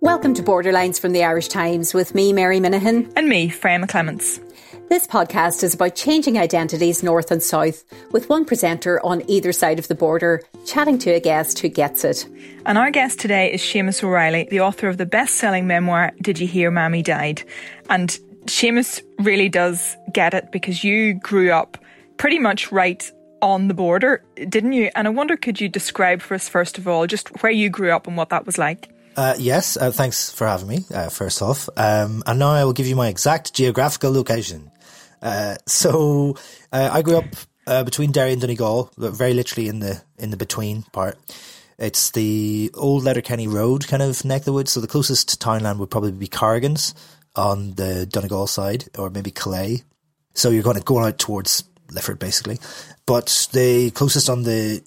Welcome to Borderlines from the Irish Times with me, Mary Minihan. And me, Freya McClements. This podcast is about changing identities north and south, with one presenter on either side of the border chatting to a guest who gets it. And our guest today is Séamas O'Reilly, the author of the best selling memoir, Did You Hear Mammy Died? And Séamas really does get it because you grew up pretty much right on the border, didn't you? And I wonder, could you describe for us, first of all, just where you grew up and what that was like? Uh, yes, uh, thanks for having me, uh, first off. Um, and now I will give you my exact geographical location. Uh, so uh, I grew up uh, between Derry and Donegal, very literally in the in the between part. It's the old Letterkenny Road kind of neck of the woods. So the closest townland would probably be Carrigans on the Donegal side, or maybe Killea. So you're going to go out towards Lifford, basically. But the closest on the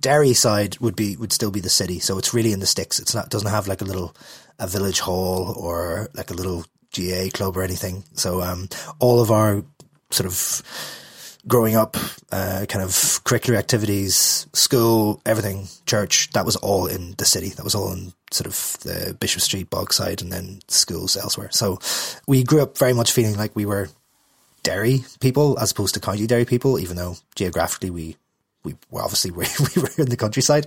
Derry side would be would still be the city. So it's really in the sticks. It's not doesn't have like a little a village hall or like a little GAA club or anything. So um, all of our sort of growing up, uh, kind of curricular activities, school, everything, church, that was all in the city. That was all in sort of the Bishop Street, Bogside, and then schools elsewhere. So we grew up very much feeling like we were Derry people as opposed to County Derry people, even though geographically we we well, obviously we, we were in the countryside,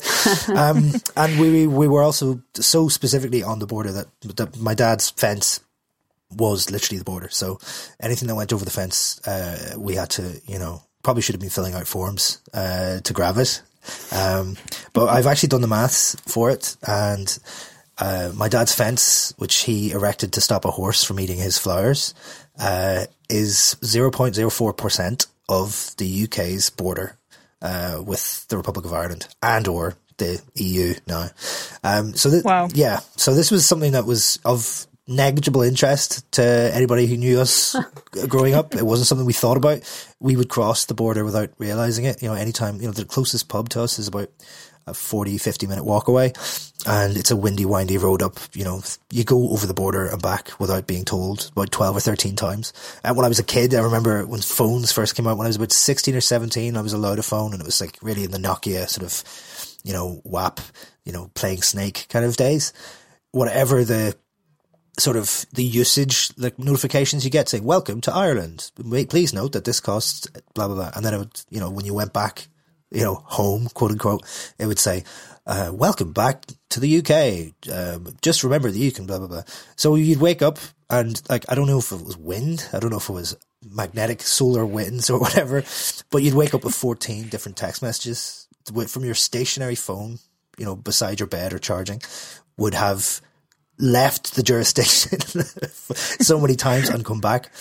um, and we we were also so specifically on the border that, that my dad's fence was literally the border. So anything that went over the fence, uh, we had to, you know, probably should have been filling out forms uh, to grab it. Um, but I've actually done the maths for it, and uh, my dad's fence, which he erected to stop a horse from eating his flowers, uh, is zero point zero four percent of the UK's border uh, with the Republic of Ireland and or the EU now. Um, so wow. yeah, so this was something that was of negligible interest to anybody who knew us growing up. It wasn't something we thought about. We would cross the border without realizing it. You know, anytime, you know, the closest pub to us is about a 40, 50 minute walk away and it's a windy, windy road up. You know, you go over the border and back without being told about 12 or 13 times. And when I was a kid, I remember when phones first came out, when I was about 16 or 17, I was allowed a phone and it was like really in the Nokia sort of, you know, WAP, you know, playing Snake kind of days. Whatever the sort of the usage, like notifications you get saying, welcome to Ireland. Please note that this costs blah, blah, blah. And then it would, you know, when you went back, you know, home, quote unquote, it would say, uh, welcome back to the UK. Um, just remember that you can blah, blah, blah. So you'd wake up and like, I don't know if it was wind. I don't know if it was magnetic solar winds or whatever, but you'd wake up with 14 different text messages from your stationary phone, you know, beside your bed or charging would have left the jurisdiction so many times and come back.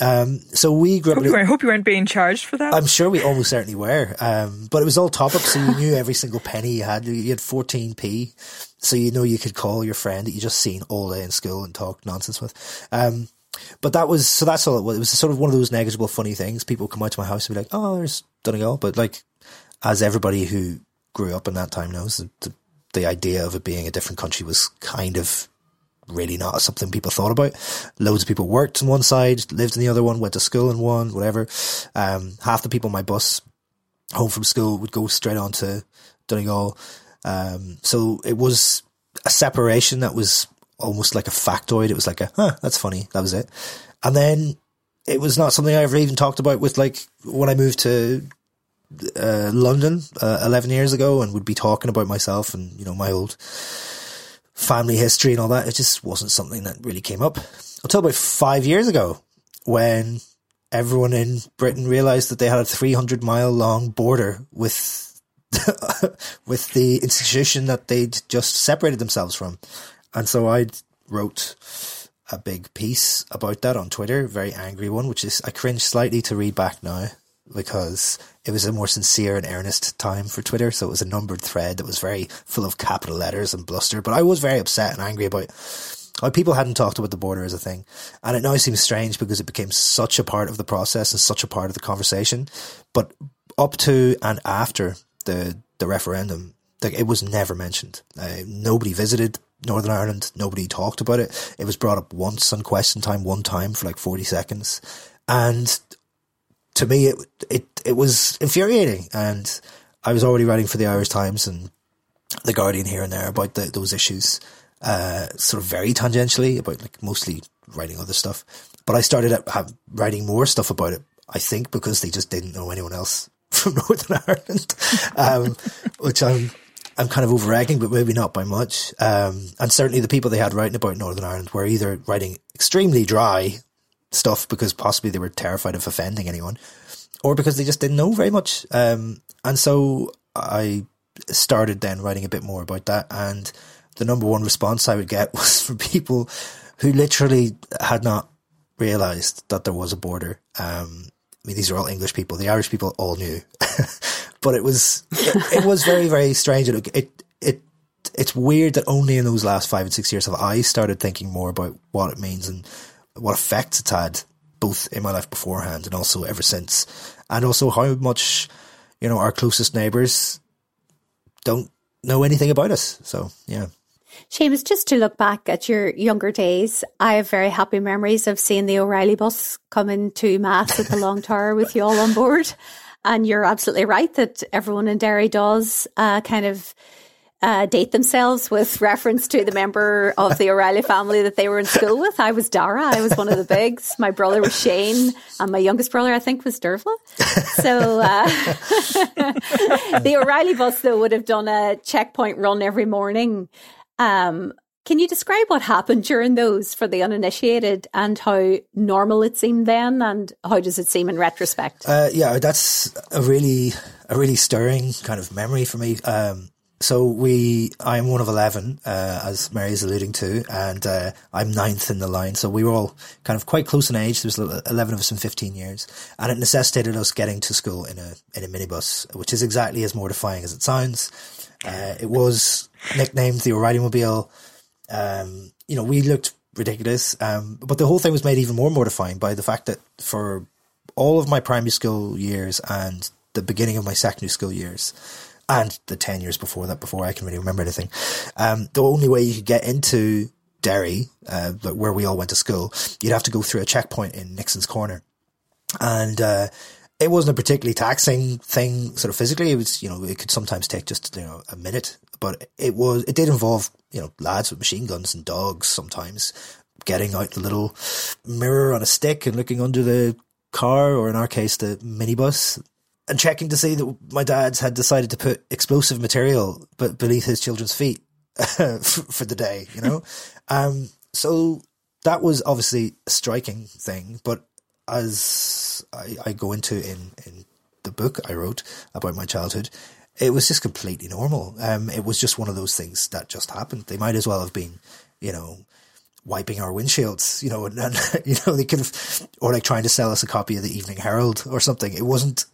Um, so we grew up. Hope you, I hope you weren't being charged for that. I'm sure we almost certainly were. Um, but it was all top up, so you knew every single penny you had. You had 14p, so you know you could call your friend that you just seen all day in school and talk nonsense with. Um, but that was so. That's all it was. It was sort of one of those negligible, funny things. People come out to my house and be like, "Oh, there's Donegal," but like, as everybody who grew up in that time knows, the, the idea of it being a different country was kind of really not something people thought about. Loads of people worked on one side, lived in the other one, went to school in one, whatever. Um, half the people on my bus home from school would go straight on to Donegal. Um, so it was a separation that was almost like a factoid. It was like a, huh, that's funny. That was it. And then it was not something I ever even talked about with like when I moved to uh, London uh, 11 years ago and would be talking about myself and, you know, my old family history and all that. It just wasn't something that really came up until about five years ago when everyone in Britain realized that they had a 300 mile long border with with the institution that they'd just separated themselves from. And so I wrote a big piece about that on Twitter, very angry one, which is I cringe slightly to read back now. Because it was a more sincere and earnest time for Twitter. So it was a numbered thread that was very full of capital letters and bluster. But I was very upset and angry about how people hadn't talked about the border as a thing. And it now seems strange because it became such a part of the process and such a part of the conversation. But up to and after the, the referendum, like it was never mentioned. Uh, nobody visited Northern Ireland. Nobody talked about it. It was brought up once on question time, one time for like 40 seconds. And to me, it, it, it was infuriating. And I was already writing for the Irish Times and the Guardian here and there about the, those issues, uh, sort of very tangentially about like mostly writing other stuff. But I started have, writing more stuff about it, I think, because they just didn't know anyone else from Northern Ireland, um, which I'm, I'm kind of overacting, but maybe not by much. Um, and certainly the people they had writing about Northern Ireland were either writing extremely dry stuff because possibly they were terrified of offending anyone, or because they just didn't know very much. Um, and so I started then writing a bit more about that. And the number one response I would get was from people who literally had not realized that there was a border. Um, I mean, these are all English people. The Irish people all knew, but it was it, it, was very very strange. It, it it it's weird that only in those last five and six years have I started thinking more about what it means and what effects it's had both in my life beforehand and also ever since, and also how much you know our closest neighbours don't know anything about us. So yeah. Séamas, just to look back at your younger days, I have very happy memories of seeing the O'Reilly bus coming to Mass at the Long Tower with you all on board. And you're absolutely right that everyone in Derry does uh, kind of uh, date themselves with reference to the member of the O'Reilly family that they were in school with. I was Dara. I was one of the bigs. My brother was Shane, and my youngest brother, I think, was Dervla. So uh, the O'Reilly bus, though, would have done a checkpoint run every morning. Um, can you describe what happened during those for the uninitiated and how normal it seemed then, and how does it seem in retrospect? Uh, yeah, that's a really a really stirring kind of memory for me. Um, so we, I'm one of 11, uh, as is alluding to, and, uh, I'm ninth in the line. So we were all kind of quite close in age. There was 11 of us in 15 years and it necessitated us getting to school in a, in a minibus, which is exactly as mortifying as it sounds. Uh, it was nicknamed the O'Reilly Mobile. Um, you know, we looked ridiculous. Um, but the whole thing was made even more mortifying by the fact that for all of my primary school years and the beginning of my secondary school years, and the 10 years before that, before I can really remember anything. Um, the only way you could get into Derry, uh, where we all went to school, you'd have to go through a checkpoint in Nixon's Corner. And, uh, it wasn't a particularly taxing thing sort of physically. It was, you know, it could sometimes take just, you know, a minute, but it was, it did involve, you know, lads with machine guns and dogs sometimes getting out the little mirror on a stick and looking under the car, or in our case, the minibus and checking to see that my dad's had decided to put explosive material but beneath his children's feet for the day, you know? um, so that was obviously a striking thing, but as I, I go into in, in the book I wrote about my childhood, it was just completely normal. Um, it was just one of those things that just happened. They might as well have been, you know, wiping our windshields, you know, and, and you know, they could have, or like trying to sell us a copy of the Evening Herald or something. It wasn't,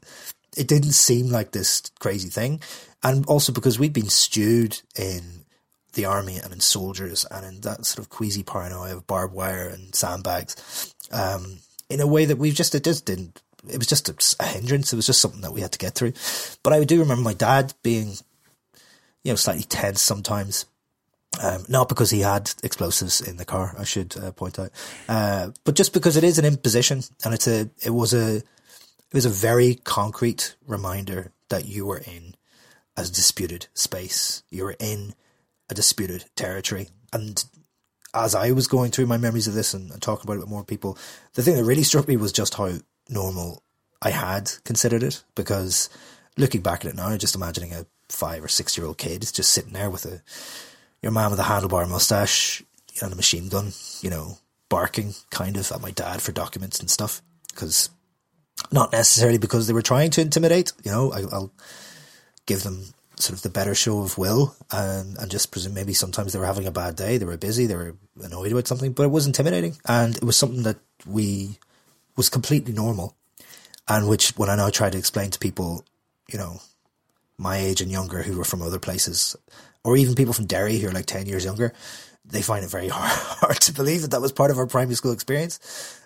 it didn't seem like this crazy thing. And also because we'd been stewed in the army and in soldiers and in that sort of queasy paranoia of barbed wire and sandbags, um, in a way that we just, it just didn't, it was just a, a, hindrance. It was just something that we had to get through. But I do remember my dad being, you know, slightly tense sometimes. Um, not because he had explosives in the car, I should uh, point out, uh, but just because it is an imposition and it's a, it was a, it was a very concrete reminder that you were in a disputed space. You were in a disputed territory. And as I was going through my memories of this and, and talking about it with more people, the thing that really struck me was just how normal I had considered it. Because looking back at it now, just imagining a five or six year old kid just sitting there with a your man with a handlebar mustache and a machine gun, you know, barking kind of at my dad for documents and stuff. Because not necessarily because they were trying to intimidate. You know, I, will give them sort of the better show of will and, and just presume maybe sometimes they were having a bad day, they were busy, they were annoyed about something, but it was intimidating and it was something that we was completely normal. and which when I now try to explain to people, you know, my age and younger who were from other places, or even people from Derry who are like 10 years younger, they find it very hard, hard to believe that that was part of our primary school experience.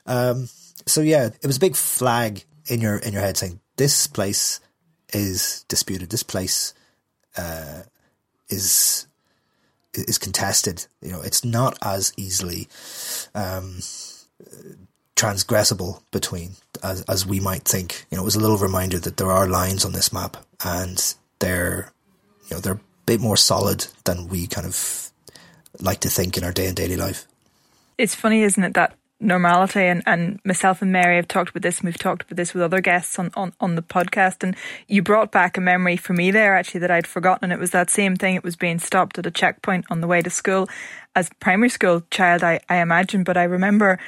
Um, so yeah, it was a big flag in your, in your head saying this place is disputed. This place, uh, is, is contested. You know, it's not as easily, um, transgressible between as, as we might think. You know, it was a little reminder that there are lines on this map and they're, you know, they're a bit more solid than we kind of like to think in our day and daily life. It's funny, isn't it, that normality and, and myself and Mary have talked about this and we've talked about this with other guests on, on, on the podcast and you brought back a memory for me there actually that I'd forgotten and it was that same thing. It was being stopped at a checkpoint on the way to school as primary school child, I, I imagine, but I remember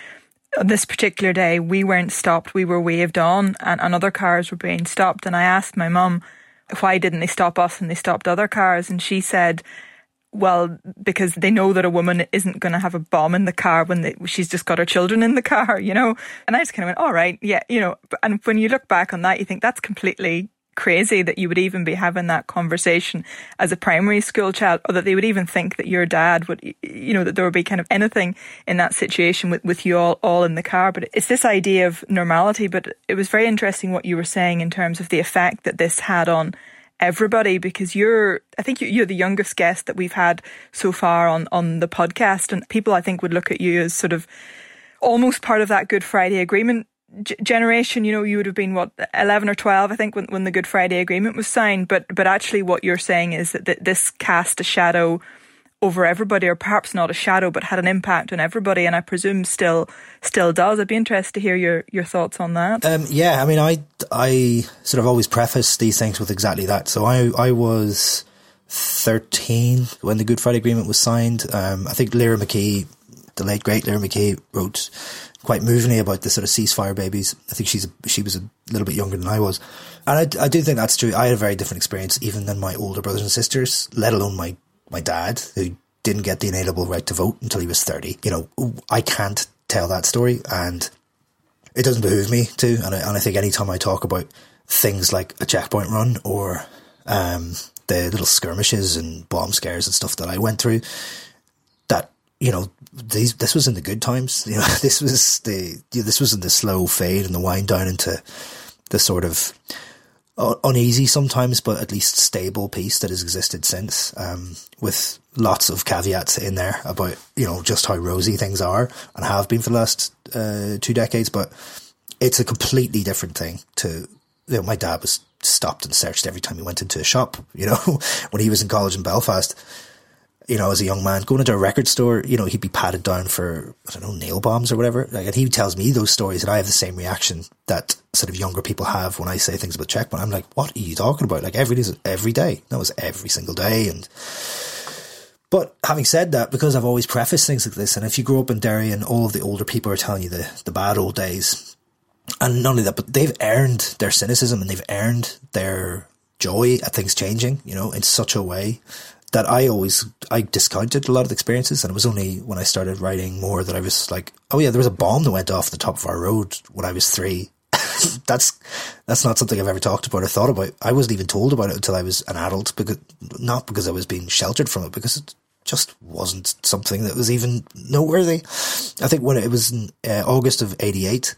on this particular day, we weren't stopped. We were waved on, and, and other cars were being stopped. And I asked my mum, why didn't they stop us and they stopped other cars? And she said, well, because they know that a woman isn't going to have a bomb in the car when they, she's just got her children in the car, you know? And I just kind of went, all right, yeah, you know, and when you look back on that, you think that's completely crazy that you would even be having that conversation as a primary school child or that they would even think that your dad would you know that there would be kind of anything in that situation with, with you all all in the car but it's this idea of normality but it was very interesting what you were saying in terms of the effect that this had on everybody because you're I think you're the youngest guest that we've had so far on on the podcast and people I think would look at you as sort of almost part of that Good Friday agreement g- generation, you know, you would have been what eleven or twelve, I think, when when the Good Friday Agreement was signed. But but actually, what you're saying is that this cast a shadow over everybody, or perhaps not a shadow, but had an impact on everybody, and I presume still still does. I'd be interested to hear your your thoughts on that. Um, yeah, I mean, I I sort of always preface these things with exactly that. So I I was. 13 when the Good Friday Agreement was signed. Um, I think Lyra McKee, the late great Lyra McKee, wrote quite movingly about the sort of ceasefire babies. I think she's she was a little bit younger than I was, and I, I do think that's true. I had a very different experience even than my older brothers and sisters, let alone my my dad who didn't get the inalienable right to vote until he was thirty. You know, I can't tell that story, and it doesn't behoove me to. And I, and I think anytime I talk about things like a checkpoint run or um, the little skirmishes and bomb scares and stuff that I went through, that you know these this was in the good times. You know, this was the this was in the slow fade and the wind down into the sort of uneasy sometimes, but at least stable peace that has existed since, um, with lots of caveats in there about you know just how rosy things are and have been for the last uh, two decades. But it's a completely different thing to you know, my dad was stopped and searched every time he went into a shop. You know, when he was in college in Belfast you know, as a young man, going into a record store, you know, he'd be patted down for, I don't know, nail bombs or whatever. Like, and he tells me those stories and I have the same reaction that sort of younger people have when I say things about checkpoint. I'm like, what are you talking about? Like every day, every day. That was every single day. And, but having said that, because I've always prefaced things like this, and if you grow up in Derry and all of the older people are telling you the, the bad old days, and not only that, but they've earned their cynicism and they've earned their joy at things changing, you know, in such a way that I always I discounted a lot of experiences, and it was only when I started writing more that I was like, oh yeah, there was a bomb that went off the top of our road when I was three. that's that's not something I've ever talked about or thought about. I wasn't even told about it until I was an adult, because not because I was being sheltered from it, because it just wasn't something that was even noteworthy. I think when it was in uh, August of '88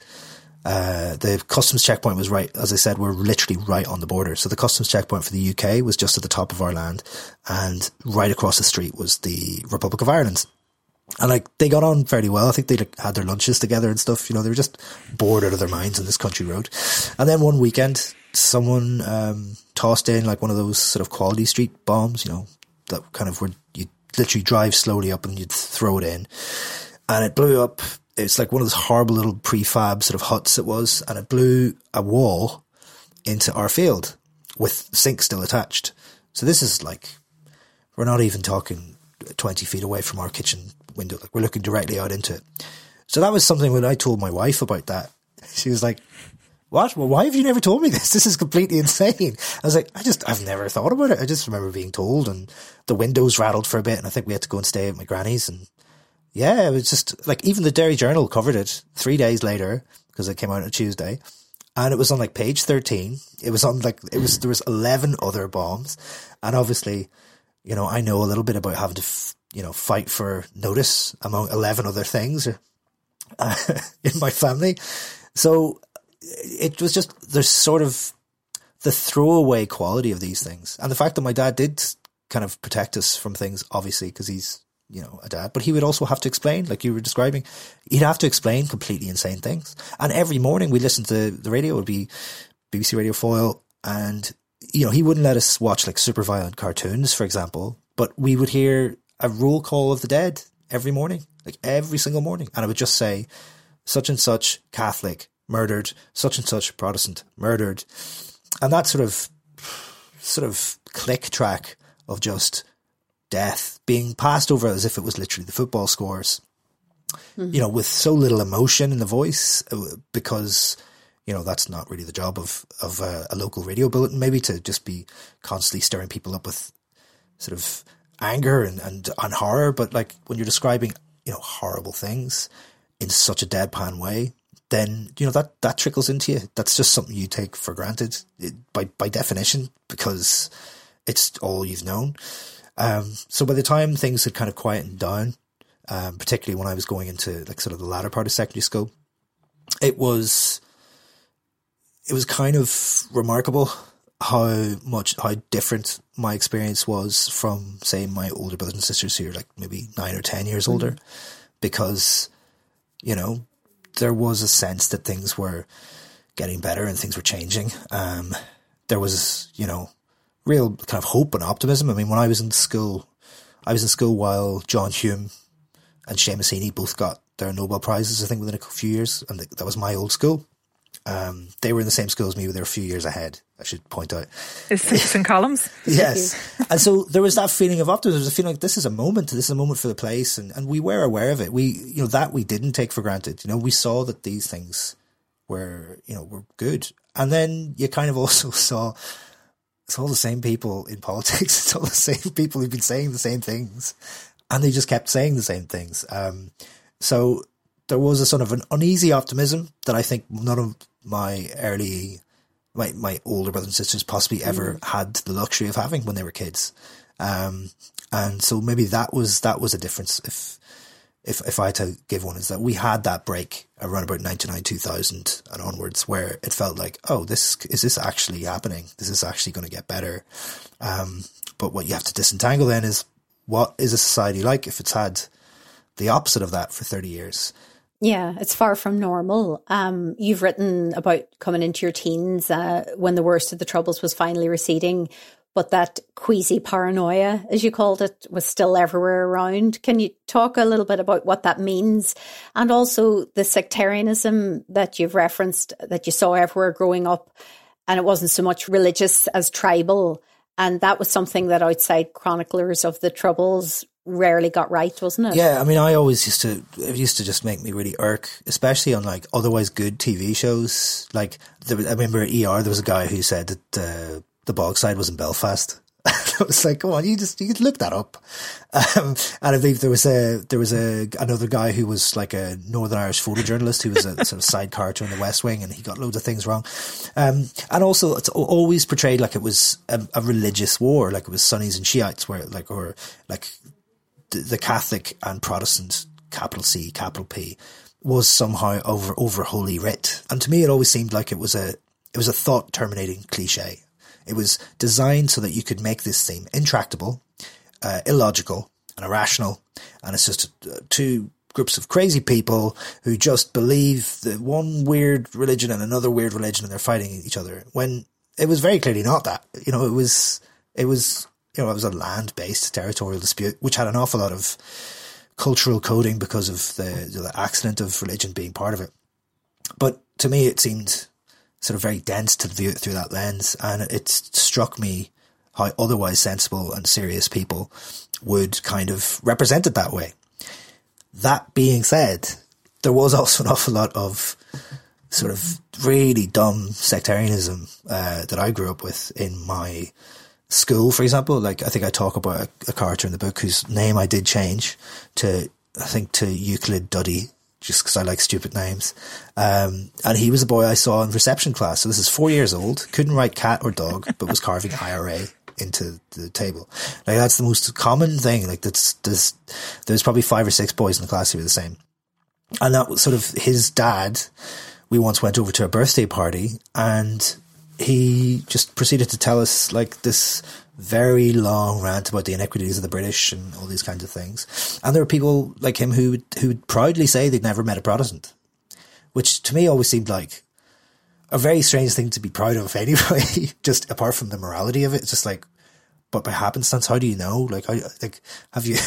uh, the customs checkpoint was right, as I said, we're literally right on the border. So the customs checkpoint for the UK was just at the top of our land, and right across the street was the Republic of Ireland. And like they got on fairly well. I think they like, had their lunches together and stuff. You know, they were just bored out of their minds on this country road. And then one weekend, someone um, tossed in like one of those sort of quality street bombs. You know, that kind of where you literally drive slowly up and you'd throw it in, and it blew up it's like one of those horrible little prefab sort of huts it was, and it blew a wall into our field with sink still attached. So this is like, we're not even talking 20 feet away from our kitchen window. Like we're looking directly out into it. So that was something when I told my wife about that, she was like, what? Well, why have you never told me this? This is completely insane. I was like, I just, I've never thought about it. I just remember being told and the windows rattled for a bit and I think we had to go and stay at my granny's and yeah, it was just like even the Derry Journal covered it three days later because it came out on Tuesday. and it was on like page 13. It was on like, it was, there was 11 other bombs. And obviously, you know, I know a little bit about having to, f- you know, fight for notice among 11 other things uh, in my family. So it was just, there's sort of the throwaway quality of these things. And the fact that my dad did kind of protect us from things, obviously, because he's, you know, a dad, but he would also have to explain, like you were describing, he'd have to explain completely insane things. And every morning we listened to the radio, it would be BBC Radio Foyle, and, you know, he wouldn't let us watch like super violent cartoons, for example, but we would hear a roll call of the dead every morning, like every single morning. And it would just say, such and such Catholic murdered, such and such Protestant murdered. And that sort of, sort of click track of just death being passed over as if it was literally the football scores. Mm-hmm. You know, with so little emotion in the voice, uh, because you know that's not really the job of of a, a local radio bulletin. Maybe to just be constantly stirring people up with sort of anger and, and, and horror, but like when you're describing, you know, horrible things in such a deadpan way, then you know that that trickles into you. That's just something you take for granted by by definition because it's all you've known. Um, so by the time things had kind of quietened down, um, particularly when I was going into like sort of the latter part of secondary school, it was it was kind of remarkable how much how different my experience was from say my older brothers and sisters who are like maybe nine or ten years older, mm-hmm. because you know there was a sense that things were getting better and things were changing. Um, there was you know real kind of hope and optimism. I mean, when I was in school, I was in school while John Hume and Seamus Heaney both got their Nobel prizes. I think within a few years, and that was my old school. Um, they were in the same school as me, but they were a few years ahead. I should point out. Is six in columns? yes, and so there was that feeling of optimism. There was a feeling like this is a moment. This is a moment for the place, and, and we were aware of it. We, you know, that we didn't take for granted. You know, we saw that these things were, you know, were good, and then you kind of also saw it's all the same people in politics. It's all the same people who've been saying the same things, and they just kept saying the same things. Um, so there was a sort of an uneasy optimism that I think none of my early, my my older brothers and sisters possibly ever mm. had the luxury of having when they were kids. Um, and so maybe that was that was a difference. If if if I had to give one, is that we had that break around about ninety nine two thousand and onwards, where it felt like, oh, this is this actually happening? This is actually going to get better. Um, but what you have to disentangle then is what is a society like if it's had the opposite of that for thirty years. Yeah, it's far from normal. Um, you've written about coming into your teens uh, when the worst of the troubles was finally receding but that queasy paranoia, as you called it, was still everywhere around. Can you talk a little bit about what that means? And also the sectarianism that you've referenced that you saw everywhere growing up. And it wasn't so much religious as tribal. And that was something that outside chroniclers of the Troubles rarely got right, wasn't it? Yeah, I mean, I always used to, it used to just make me really irk, especially on like otherwise good TV shows. Like, there, I remember at ER, there was a guy who said that uh, the Bogside was in Belfast. I was like, come on, you just you look that up. Um, and I believe there was a there was a another guy who was like a Northern Irish photojournalist who was a sort of side character in The West Wing, and he got loads of things wrong. Um, and also, it's always portrayed like it was a, a, religious war, like it was Sunnis and Shiites, where like or like the, the Catholic and Protestant, capital C, capital P, was somehow over over holy writ. And to me, it always seemed like it was a it was a thought terminating cliche. It was designed so that you could make this theme intractable, uh, illogical, and irrational. And it's just uh, two groups of crazy people who just believe that one weird religion and another weird religion and they're fighting each other when it was very clearly not that. You know, it was, it was, you know, it was a land based territorial dispute, which had an awful lot of cultural coding because of the, the accident of religion being part of it. But to me, it seemed sort of very dense to view it through that lens. And it struck me how otherwise sensible and serious people would kind of represent it that way. That being said, there was also an awful lot of sort of really dumb sectarianism uh, that I grew up with in my school, for example. Like I think I talk about a, a character in the book whose name I did change to I think to Euclid Duddy just because I like stupid names. Um, and he was a boy I saw in reception class. So this is four years old, couldn't write cat or dog, but was carving IRA into the table. Like that's the most common thing. Like that's, there's, there's probably five or six boys in the class who were the same. And that was sort of his dad. We once went over to a birthday party and he just proceeded to tell us like this very long rant about the inequities of the British and all these kinds of things. And there were people like him who who would proudly say they'd never met a Protestant, which to me always seemed like a very strange thing to be proud of anyway. just apart from the morality of it, it's just like, but by happenstance, how do you know? Like, how, like have you?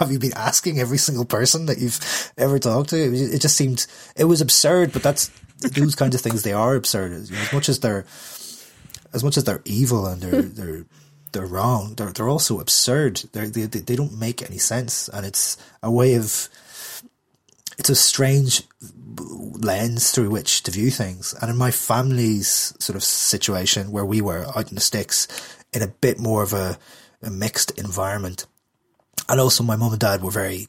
have you been asking every single person that you've ever talked to? It, just seemed it was absurd, but that's those kinds of things. They are absurd as much as they're as much as they're evil and they're they're they're wrong. They're they're also absurd. They're, they they don't make any sense, and it's a way of it's a strange lens through which to view things. And in my family's sort of situation where we were out in the sticks in a bit more of a, a mixed environment, and also my mum and dad were very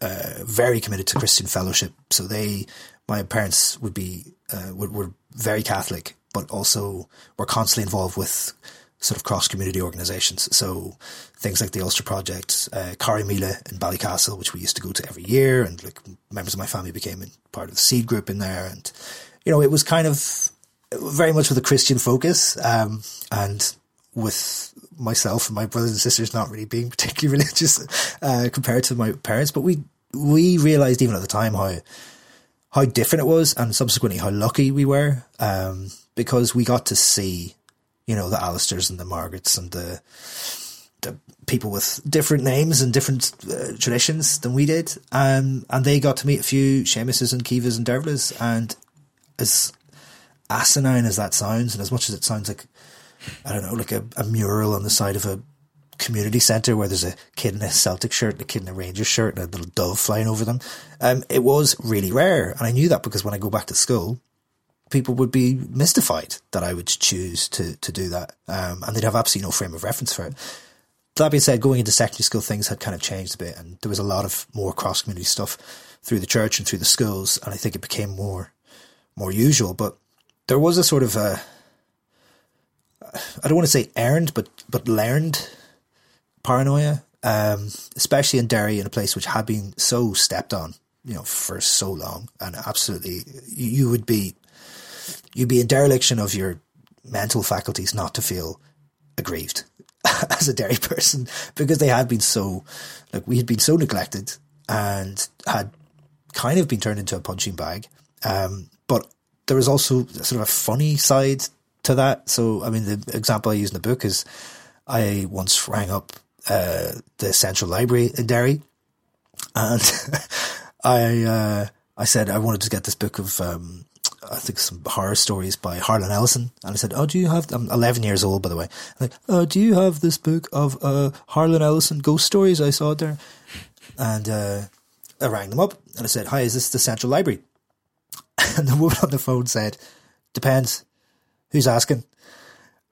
uh, very committed to Christian fellowship. So they, my parents would be uh, were, were very Catholic, but also were constantly involved with sort of cross community organisations. So things like the Ulster Project, uh, Corrymeela in Ballycastle, which we used to go to every year, and like members of my family became part of the seed group in there, and you know it was kind of very much with a Christian focus, um, and with myself and my brothers and sisters not really being particularly religious uh, compared to my parents, but we we realised even at the time how how different it was, and subsequently how lucky we were, um, because we got to see you know, the Alistairs and the Margarets and the the people with different names and different uh, traditions than we did. Um, and they got to meet a few Seamuses and Kivas and Dervlas. And as asinine as that sounds, and as much as it sounds like, I don't know, like a, a mural on the side of a community centre where there's a kid in a Celtic shirt, and a kid in a Rangers shirt, and a little dove flying over them. Um, it was really rare. And I knew that because when I go back to school, people would be mystified that I would choose to to do that, um, and they'd have absolutely no frame of reference for it. That being said, going into secondary school, things had kind of changed a bit, and there was a lot of more cross community stuff through the church and through the schools, and I think it became more more usual. But there was a sort of a I don't want to say earned, but but learned paranoia, um, especially in Derry, in a place which had been so stepped on, you know, for so long, and absolutely, you would be you'd be in dereliction of your mental faculties not to feel aggrieved as a Derry person because they had been so, like, we had been so neglected and had kind of been turned into a punching bag. Um, but there was also sort of a funny side to that. So, I mean, the example I use in the book is I once rang up uh, the Central Library in Derry and I uh, I said I wanted to get this book of um, I think some horror stories by Harlan Ellison. And I said, Oh, do you have, I'm 11 years old, by the way. I'm like, oh, do you have this book of, uh, Harlan Ellison ghost stories? I saw it there. And, uh, I rang them up and I said, Hi, is this the Central Library? And the woman on the phone said, Depends. Who's asking?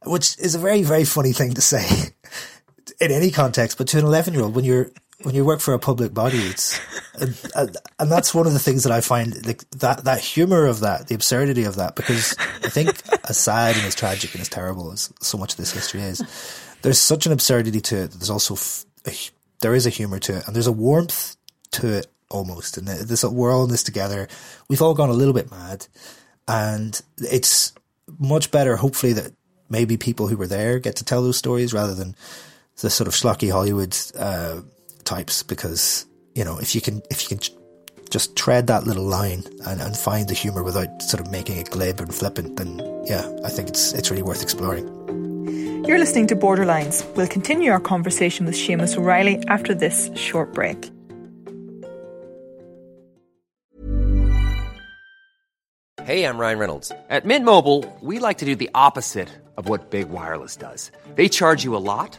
Which is a very, very funny thing to say in any context, but to an 11 year old, when you're when you work for a public body, it's and, and, that's one of the things that I find like that that humor of that, the absurdity of that, because I think as sad and as tragic and as terrible as so much of this history is, there's such an absurdity to it. There's also a, there is a humor to it, and there's a warmth to it almost. And this we're all in this together. We've all gone a little bit mad, and it's much better, hopefully, that maybe people who were there get to tell those stories rather than the sort of schlocky Hollywood. Uh, types because you know if you can if you can just tread that little line and, and find the humor without sort of making it glib and flippant, then yeah, I think it's it's really worth exploring. You're listening to Borderlines. We'll continue our conversation with Séamas O'Reilly after this short break. Hey, I'm Ryan Reynolds. At Mint Mobile, we like to do the opposite of what Big Wireless does. They charge you a lot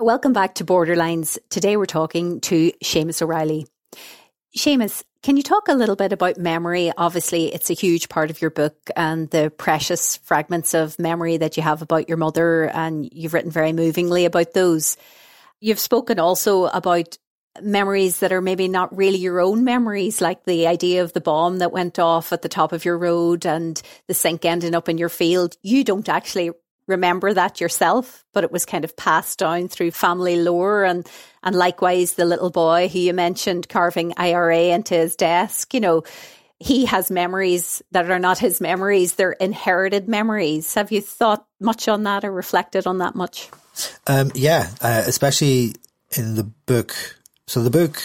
Welcome back to Borderlines. Today we're talking to Séamas O'Reilly. Séamas, can you talk a little bit about memory? Obviously, it's a huge part of your book and the precious fragments of memory that you have about your mother, and you've written very movingly about those. You've spoken also about memories that are maybe not really your own memories, like the idea of the bomb that went off at the top of your road and the sink ending up in your field. You don't actually remember that yourself, but it was kind of passed down through family lore and and likewise the little boy who you mentioned carving IRA into his desk, you know, he has memories that are not his memories, they're inherited memories. Have you thought much on that or reflected on that much? Um, yeah, uh, especially in the book. So the book,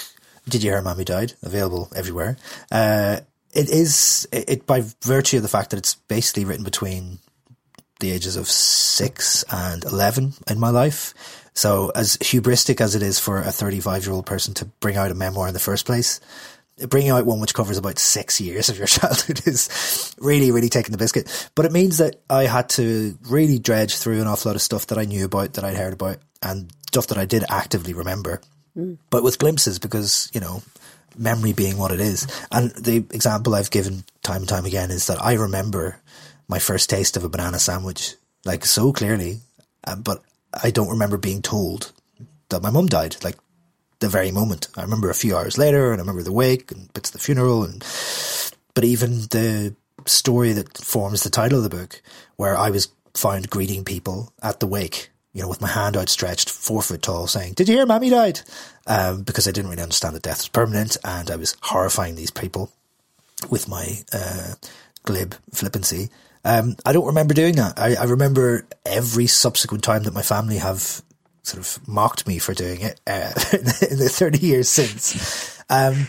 Did You Hear Mammy Died? Available everywhere. Uh, it is, it, it, by virtue of the fact that it's basically written between the ages of six and 11 in my life. So as hubristic as it is for a 35 year old person to bring out a memoir in the first place, bringing out one which covers about six years of your childhood is really, really taking the biscuit. But it means that I had to really dredge through an awful lot of stuff that I knew about, that I'd heard about, and stuff that I did actively remember, mm. but with glimpses because, you know, memory being what it is. And the example I've given time and time again is that I remember my first taste of a banana sandwich, like so clearly, um, but I don't remember being told that my mum died, like the very moment. I remember a few hours later, and I remember the wake and bits of the funeral, and but even the story that forms the title of the book, where I was found greeting people at the wake, you know, with my hand outstretched, four foot tall, saying, "Did you hear, Mammy died?" Um, because I didn't really understand that death was permanent, and I was horrifying these people with my uh, glib flippancy. Um, I don't remember doing that. I, I, remember every subsequent time that my family have sort of mocked me for doing it uh, in the 30 years since. Um,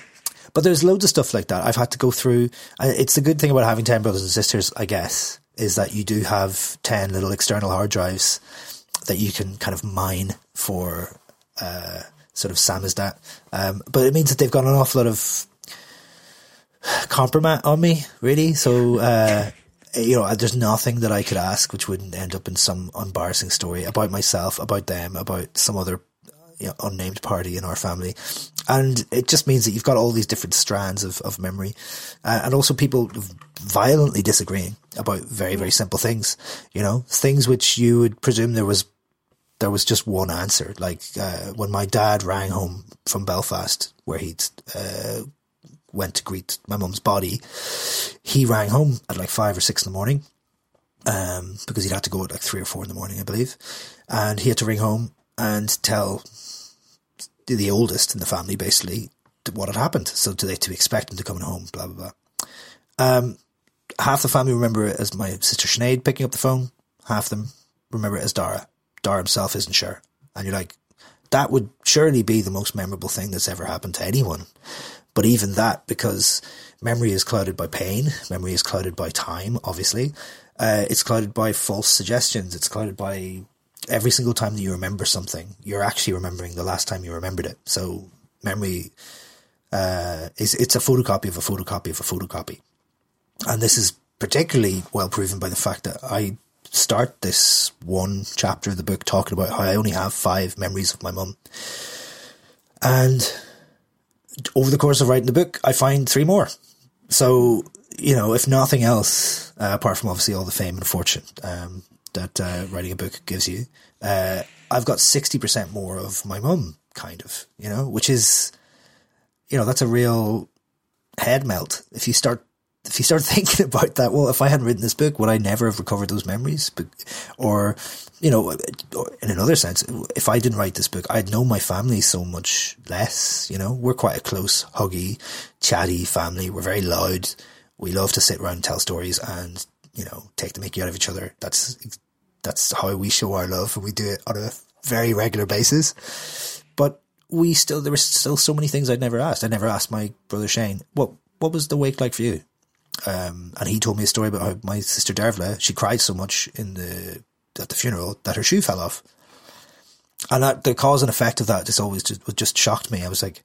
but there's loads of stuff like that. I've had to go through. It's the good thing about having 10 brothers and sisters, I guess, is that you do have 10 little external hard drives that you can kind of mine for uh, sort of samizdat. Um, but it means that they've got an awful lot of compromise on me, really. So, uh, you know, there's nothing that I could ask which wouldn't end up in some embarrassing story about myself, about them, about some other you know, unnamed party in our family. And it just means that you've got all these different strands of, of memory. Uh, and also people violently disagreeing about very, very simple things, you know, things which you would presume there was, there was just one answer. Like, uh, when my dad rang home from Belfast, where he'd, uh, went to greet my mum's body, he rang home at like five or six in the morning, um, because he'd had to go at like three or four in the morning, I believe. And he had to ring home and tell the oldest in the family basically what had happened. So to they to expect him to come home, blah, blah, blah. Um, half the family remember it as my sister Sinead picking up the phone. Half them remember it as Dara. Dara himself isn't sure. And you're like, that would surely be the most memorable thing that's ever happened to anyone. But even that, because memory is clouded by pain, memory is clouded by time, obviously. Uh, it's clouded by false suggestions. It's clouded by every single time that you remember something, you're actually remembering the last time you remembered it. So memory uh, is it's a photocopy of a photocopy of a photocopy, and this is particularly well proven by the fact that I start this one chapter of the book talking about how I only have five memories of my mum, and over the course of writing the book, I find three more. So, you know, if nothing else, uh, apart from obviously all the fame and fortune um, that uh, writing a book gives you, uh, I've got 60% more of my mum, kind of, you know, which is, you know, that's a real head melt. If you start if you start thinking about that, well, if I hadn't written this book, would I never have recovered those memories? Or, you know, in another sense, if I didn't write this book, I'd know my family so much less. You know, we're quite a close, huggy, chatty family. We're very loud. We love to sit around and tell stories and, you know, take the mickey out of each other. That's, that's how we show our love and we do it on a very regular basis. But we still, there were still so many things I'd never asked. I never asked my brother Shane, what, what was the wake like for you? Um, and he told me a story about how my sister Dervla, she cried so much in the, at the funeral that her shoe fell off. And that, the cause and effect of that just always just, just shocked me. I was like,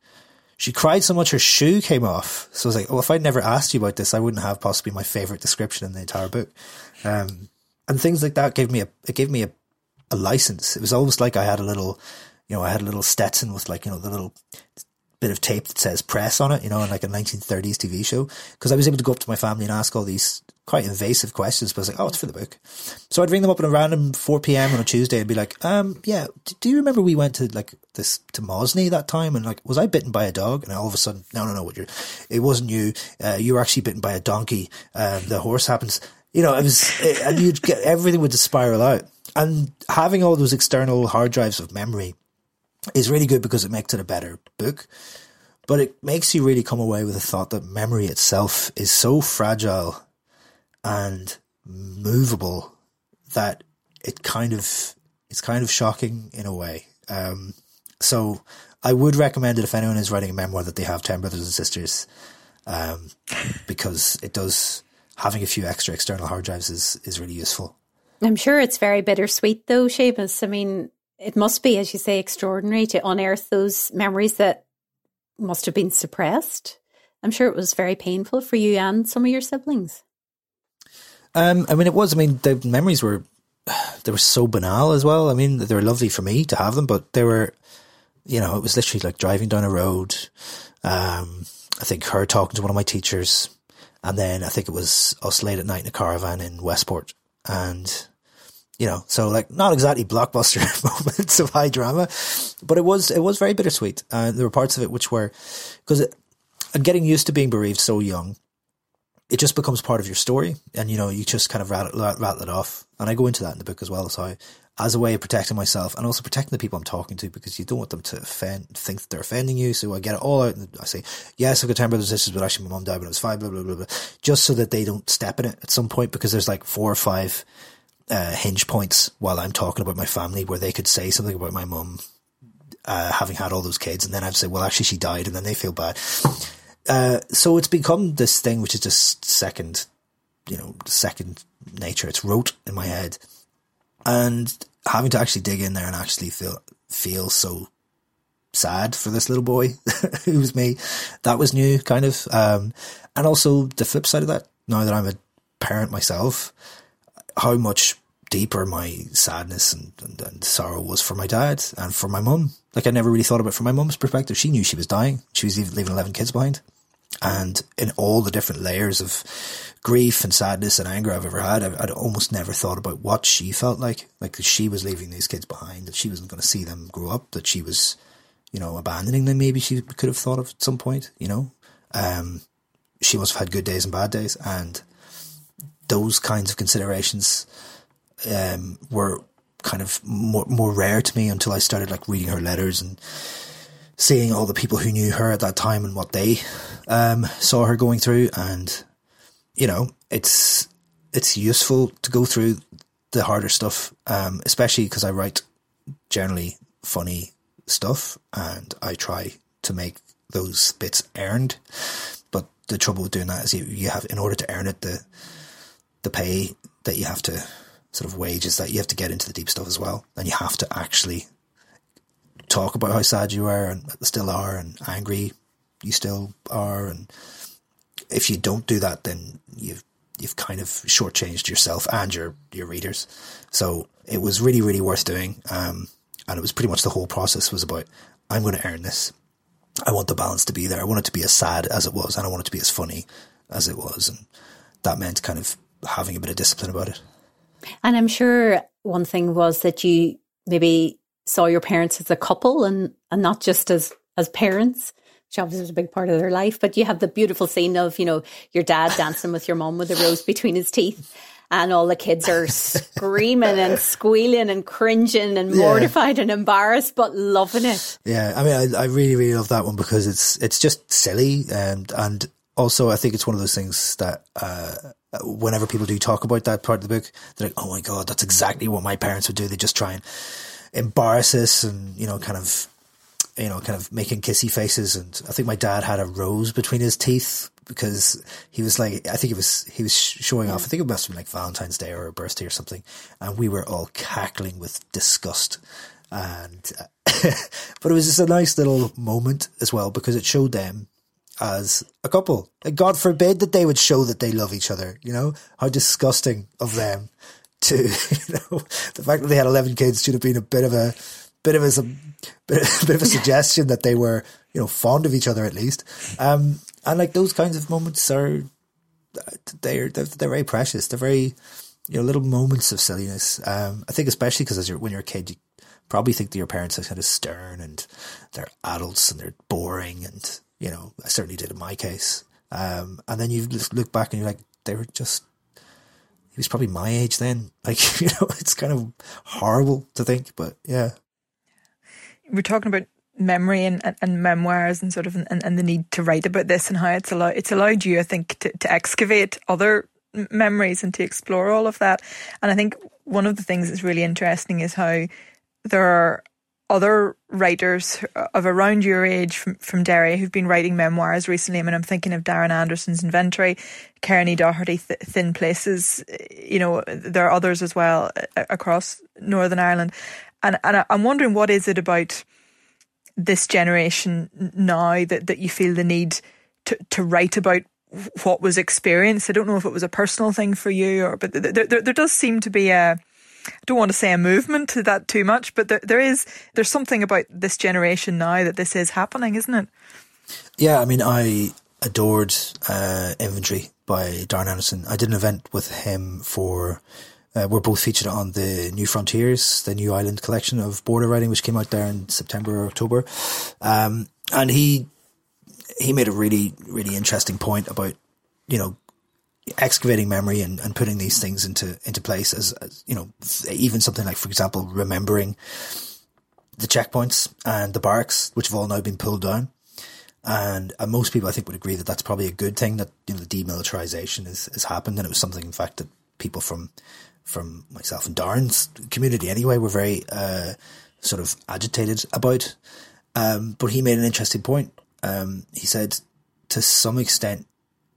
she cried so much her shoe came off. So I was like, oh, if I'd never asked you about this, I wouldn't have possibly my favorite description in the entire book. Um, and things like that gave me a, it gave me a, a license. It was almost like I had a little, you know, I had a little Stetson with like, you know, the little bit of tape that says press on it, you know, in like a 1930s TV show. Because I was able to go up to my family and ask all these quite invasive questions, but I was like, oh, it's for the book. So I'd ring them up at a random 4 p.m. on a Tuesday and be like, um, yeah, do you remember we went to like this, to Mosney that time? And like, was I bitten by a dog? And all of a sudden, no, no, no, what you're, it wasn't you. Uh, you were actually bitten by a donkey. Um, the horse happens, you know, it was, and you'd get, everything would just spiral out. And having all those external hard drives of memory is really good because it makes it a better book. But it makes you really come away with the thought that memory itself is so fragile and movable that it kind of it's kind of shocking in a way. Um, so I would recommend it if anyone is writing a memoir that they have ten brothers and sisters, um, because it does having a few extra external hard drives is is really useful. I'm sure it's very bittersweet though, Séamas. I mean, it must be, as you say, extraordinary to unearth those memories that must have been suppressed. I'm sure it was very painful for you and some of your siblings. Um, I mean, it was. I mean, the memories were they were so banal as well. I mean, they were lovely for me to have them, but they were, you know, it was literally like driving down a road. Um, I think her talking to one of my teachers, and then I think it was us late at night in a caravan in Westport, and you know, so like not exactly blockbuster moments of high drama, but it was it was very bittersweet. Uh, there were parts of it which were because and getting used to being bereaved so young, it just becomes part of your story, and you know you just kind of rattle, rattle it off. And I go into that in the book as well. So as a way of protecting myself and also protecting the people I'm talking to because you don't want them to offend, think that they're offending you. So I get it all out and I say, yes, I've got 10 brothers and sisters, but actually my mom died when I was five, blah, blah, blah, blah, just so that they don't step in it at some point because there's like four or five uh, hinge points while I'm talking about my family where they could say something about my mum uh, having had all those kids, and then I'd say, well, actually, she died, and then they feel bad. Uh, so it's become this thing which is just second, you know, second nature. It's rote in my head, and having to actually dig in there and actually feel feel so sad for this little boy who was me. That was new, kind of. Um, and also the flip side of that, now that I'm a parent myself, how much deeper my sadness and, and, and, sorrow was for my dad and for my mum. Like I never really thought about it from my mum's perspective. She knew she was dying. She was leaving 11 kids behind. And in all the different layers of grief and sadness and anger I've ever had, I'd almost never thought about what she felt like. Like she was leaving these kids behind, that she wasn't going to see them grow up, that she was, you know, abandoning them. Maybe she could have thought of at some point, you know. Um, she must have had good days and bad days. And those kinds of considerations um, were kind of more more rare to me until I started like reading her letters and seeing all the people who knew her at that time and what they um, saw her going through. And you know, it's it's useful to go through the harder stuff, um, especially because I write generally funny stuff, and I try to make those bits earned. But the trouble with doing that is you, you have, in order to earn it, the the pay that you have to sort of wages that you have to get into the deep stuff as well. And you have to actually talk about how sad you are and still are and angry you still are. And if you don't do that, then you've, you've kind of shortchanged yourself and your, your readers. So it was really, really worth doing. Um, and it was pretty much the whole process was about, I'm going to earn this. I want the balance to be there. I want it to be as sad as it was and I want it to be as funny as it was. And that meant kind of having a bit of discipline about it. And I'm sure one thing was that you maybe saw your parents as a couple and, and not just as, as parents which obviously was a big part of their life. But you have the beautiful scene of, you know, your dad dancing with your mom with a rose between his teeth. And all the kids are screaming and squealing and cringing and mortified yeah. and embarrassed, but loving it. Yeah, I mean, I, I really, really love that one because it's it's just silly and and also I think it's one of those things that uh, whenever people do talk about that part of the book, they're like, "Oh my god, that's exactly what my parents would do." They just try and embarrass us and you know, kind of you know, kind of making kissy faces. And I think my dad had a rose between his teeth because he was like, I think it was, he was showing off. I think it must have been like Valentine's Day or a birthday or something. And we were all cackling with disgust. And, but it was just a nice little moment as well because it showed them as a couple. God forbid that they would show that they love each other, you know, how disgusting of them to, you know, the fact that they had 11 kids should have been a bit of a, bit of a, bit, bit of a suggestion that they were, you know, fond of each other at least. Um, and like those kinds of moments are, they're, they're, they're very precious. They're very, you know, little moments of silliness. Um, I think especially because as you're, when you're a kid, you probably think that your parents are kind of stern and they're adults and they're boring. And, you know, I certainly did in my case. Um, and then you look back and you're like, they were just, he was probably my age then. Like, you know, it's kind of horrible to think, but yeah we're talking about memory and, and, and, memoirs and sort of and, and the need to write about this and how it's allowed it's allowed you I think to, to excavate other memories and to explore all of that and I think one of the things that's really interesting is how there are other writers of around your age from, from Derry who've been writing memoirs recently. I mean, I'm thinking of Darran Anderson's Inventory, Kerri ní Dochartaigh, Th- Thin Places. You know, there are others as well uh, across Northern Ireland. And and I'm wondering what is it about this generation now that, that you feel the need to, to write about what was experienced. I don't know if it was a personal thing for you or, but there, there, there does seem to be a, I don't want to say a movement to that too much, but there, there is, there's something about this generation now that this is happening, isn't it? Yeah. I mean, I adored, uh, Inventory by Darran Anderson. I did an event with him for uh, we're both featured on the New Frontiers, the New Island collection of border writing, which came out there in September or October. Um, and he he made a really really interesting point about you know excavating memory and, and putting these things into into place as, as you know even something like for example remembering the checkpoints and the barracks which have all now been pulled down and, and most people I think would agree that that's probably a good thing that you know the demilitarization has, has happened and it was something in fact that people from from myself and Darran's community anyway were very uh, sort of agitated about. Um, but he made an interesting point. Um, he said, to some extent,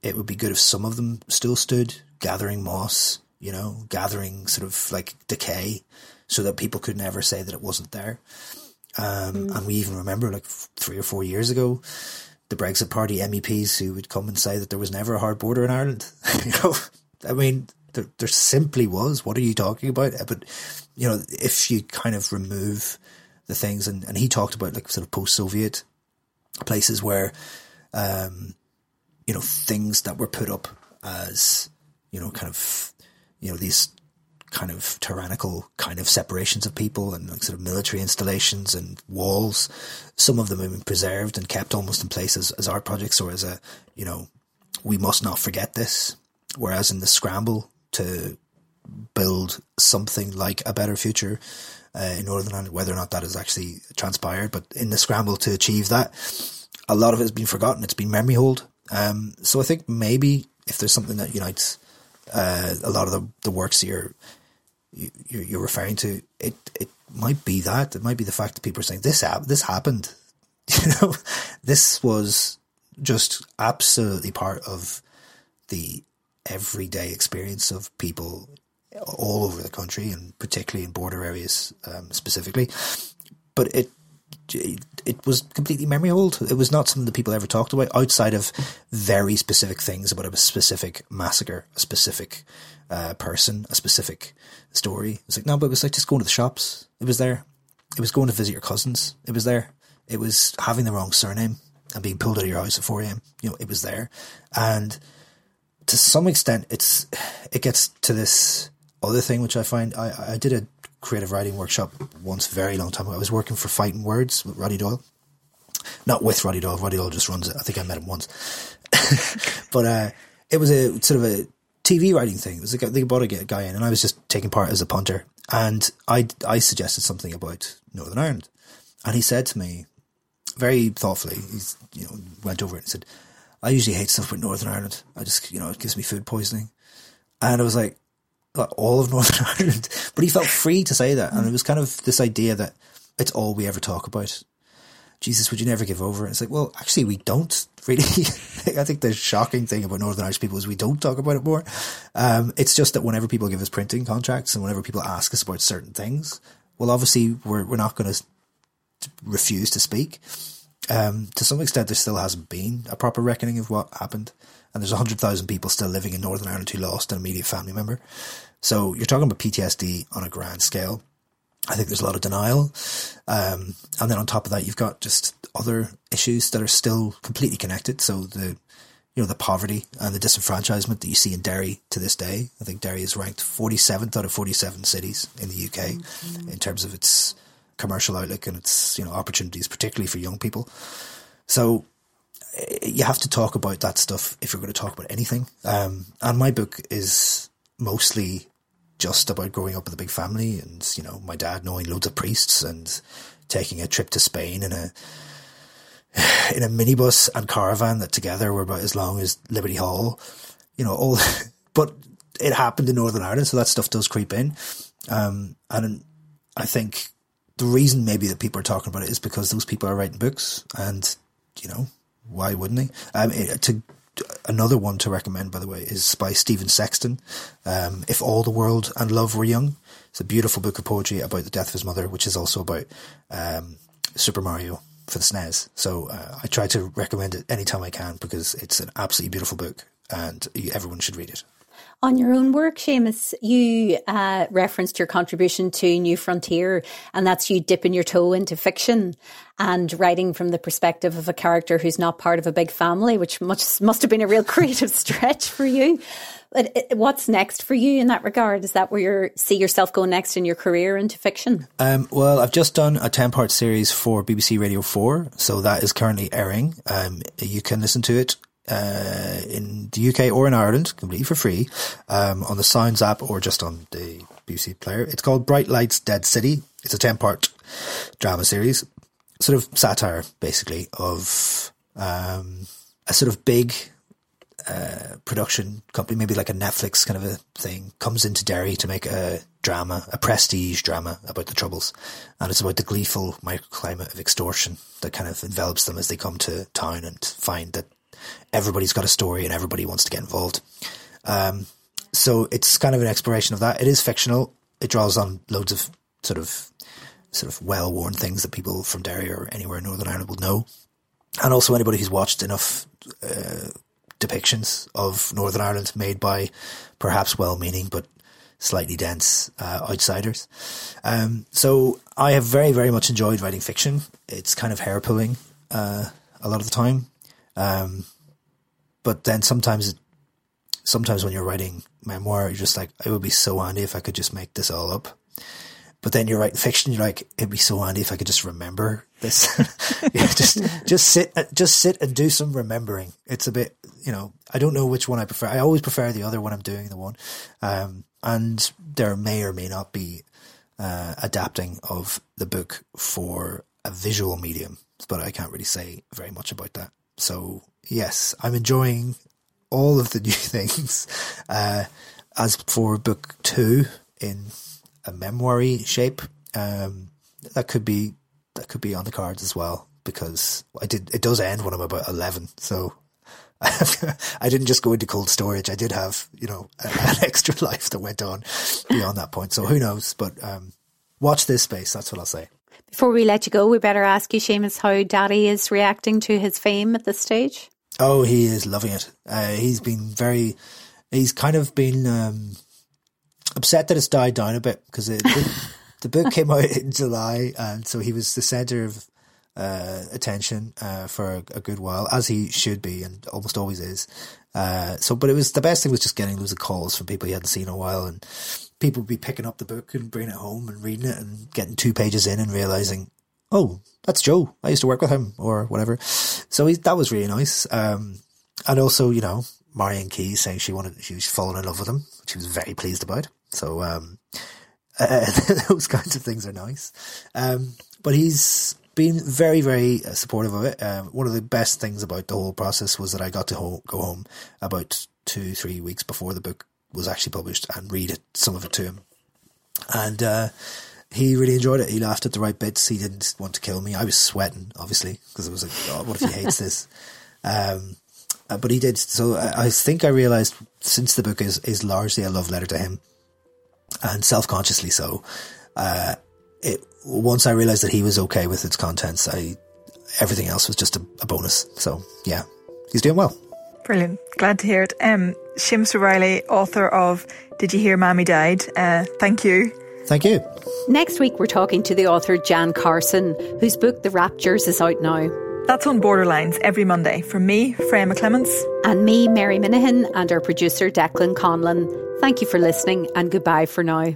it would be good if some of them still stood gathering moss, you know, gathering sort of like decay, so that people could never say that it wasn't there. Um, mm. And we even remember, like three or four years ago, the Brexit Party MEPs who would come and say that there was never a hard border in Ireland. you know, I mean, there, there simply was. What are you talking about? But, you know, if you kind of remove the things, and, and he talked about like sort of post Soviet places where, um, you know, things that were put up as, you know, kind of, you know, these kind of tyrannical kind of separations of people and like sort of military installations and walls. Some of them have been preserved and kept almost in place as, as art projects or as a, you know, we must not forget this. Whereas in the scramble to build something like a better future uh, in Northern Ireland, whether or not that has actually transpired. But in the scramble to achieve that, a lot of it has been forgotten. It's been memory hold. Um, so I think maybe if there's something that unites uh, a lot of the, the works you're, you're, you're referring to, it it might be that. It might be the fact that people are saying this this happened. You know, this was just absolutely part of the everyday experience of people all over the country and particularly in border areas um, specifically. But it, it, it was completely memory hold. It was not something that people ever talked about outside of very specific things about a specific massacre, a specific uh, person, a specific story. It's like no, but it was like just going to the shops. It was there. It was going to visit your cousins. It was there. It was having the wrong surname and being pulled out of your house at 4 a.m. You know, it was there. And to some extent, it's it gets to this other thing which I find I, I did a creative writing workshop once, very long time ago. I was working for Fighting Words with Roddy Doyle, not with Roddy Doyle. Roddy Doyle just runs it. I think I met him once, but uh, it was a sort of a TV writing thing. It was like they brought a guy in, and I was just taking part as a punter, and I I suggested something about Northern Ireland, and he said to me very thoughtfully, he's you know went over it and said, "I usually hate stuff with Northern Ireland. I just you know it gives me food poisoning," and I was like, all of Northern Ireland, but he felt free to say that, and it was kind of this idea that it's all we ever talk about. Jesus, would you never give over? It's like, well, actually, we don't really. I think the shocking thing about Northern Irish people is we don't talk about it more. Um, it's just that whenever people give us printing contracts and whenever people ask us about certain things, well, obviously, we're we're not going to refuse to speak. Um, to some extent, there still hasn't been a proper reckoning of what happened, and there's hundred thousand people still living in Northern Ireland who lost an immediate family member. So you're talking about PTSD on a grand scale. I think there's a lot of denial. Um, and then on top of that, you've got just other issues that are still completely connected. So the, you know, the poverty and the disenfranchisement that you see in Derry to this day. I think Derry is ranked 47th out of 47 cities in the UK mm-hmm. in terms of its commercial outlook and its, you know, opportunities, particularly for young people. So you have to talk about that stuff if you're going to talk about anything. Um, and my book is mostly just about growing up with a big family and, you know, my dad knowing loads of priests and taking a trip to Spain in a in a minibus and caravan that together were about as long as Liberty Hall. You know, all but it happened in Northern Ireland, so that stuff does creep in. Um, and I think the reason maybe that people are talking about it is because those people are writing books and, you know, why wouldn't they? Um, it, to another one to recommend, by the way, is by Stephen Sexton. Um, if all the world and love were young, it's a beautiful book of poetry about the death of his mother, which is also about um, Super Mario for the SNES. So uh, I try to recommend it anytime I can because it's an absolutely beautiful book, and everyone should read it. On your own work, Séamas, you uh, referenced your contribution to New Frontier, and that's you dipping your toe into fiction and writing from the perspective of a character who's not part of a big family, which must, must have been a real creative stretch for you. But what's next for you in that regard? Is that where you see yourself going next in your career into fiction? Um, well, I've just done a 10 part series for BBC Radio 4, so that is currently airing. Um, you can listen to it uh, in the UK or in Ireland, completely for free, um, on the Sounds app or just on the BBC player. It's called Bright Lights Dead City. It's a 10 part drama series, sort of satire, basically, of um, a sort of big uh, production company, maybe like a Netflix kind of a thing, comes into Derry to make a drama, a prestige drama about the Troubles. And it's about the gleeful microclimate of extortion that kind of envelops them as they come to town and find that everybody's got a story and everybody wants to get involved. Um, so it's kind of an exploration of that. It is fictional. It draws on loads of sort of sort of well worn things that people from Derry or anywhere in Northern Ireland will know, and also anybody who's watched enough uh, depictions of Northern Ireland made by perhaps well meaning but slightly dense uh, outsiders. Um, so I have very very much enjoyed writing fiction. It's kind of hair pulling uh, a lot of the time. Um, but then sometimes, sometimes when you're writing memoir, you're just like, it would be so handy if I could just make this all up. But then you're writing fiction, you're like, it'd be so handy if I could just remember this. just, just sit, just sit and do some remembering. It's a bit, you know, I don't know which one I prefer. I always prefer the other when I'm doing the one. Um, and there may or may not be, uh, adapting of the book for a visual medium, but I can't really say very much about that. So yes, I'm enjoying all of the new things. Uh, as for book two in a memoir shape, um, that could be that could be on the cards as well because I did it does end when I'm about eleven, so I didn't just go into cold storage. I did have you know an extra life that went on beyond that point. So who knows? But um, watch this space. That's what I'll say. Before we let you go, we better ask you, Séamas, how Daddy is reacting to his fame at this stage. Oh, he is loving it. Uh, he's been very, he's kind of been um, upset that it's died down a bit because the, the book came out in July, and so he was the center of uh, attention uh, for a, a, good while, as he should be, and almost always is. Uh, so, but it was the best thing was just getting loads of calls from people he hadn't seen in a while, and people would be picking up the book and bringing it home and reading it and getting two pages in and realizing, oh, that's Joe. I used to work with him or whatever. So he, that was really nice. Um, and also, you know, Marian Keyes saying she wanted, she was falling in love with him, which she was very pleased about. So, um, uh, those kinds of things are nice. Um, but he's been very, very uh, supportive of it. Um, one of the best things about the whole process was that I got to ho- go home about two, three weeks before the book was actually published and read it, some of it to him. And, uh, he really enjoyed it. He laughed at the right bits. He didn't want to kill me. I was sweating, obviously, because it was like, oh, what if he hates this? Um, uh, but he did. So I, I think I realized since the book is, is largely a love letter to him and self consciously so, uh, it, once I realized that he was okay with its contents, I, everything else was just a, a bonus. So yeah, he's doing well. Brilliant. Glad to hear it. Um, Séamas O'Reilly, author of Did You Hear Mammy Died? Uh, thank you. Thank you. Next week, we're talking to the author Jan Carson, whose book The Raptures is out now. That's on Borderlines every Monday. From me, Freya McClements. And me, Mary Minihan, and our producer, Declan Conlon. Thank you for listening, and goodbye for now.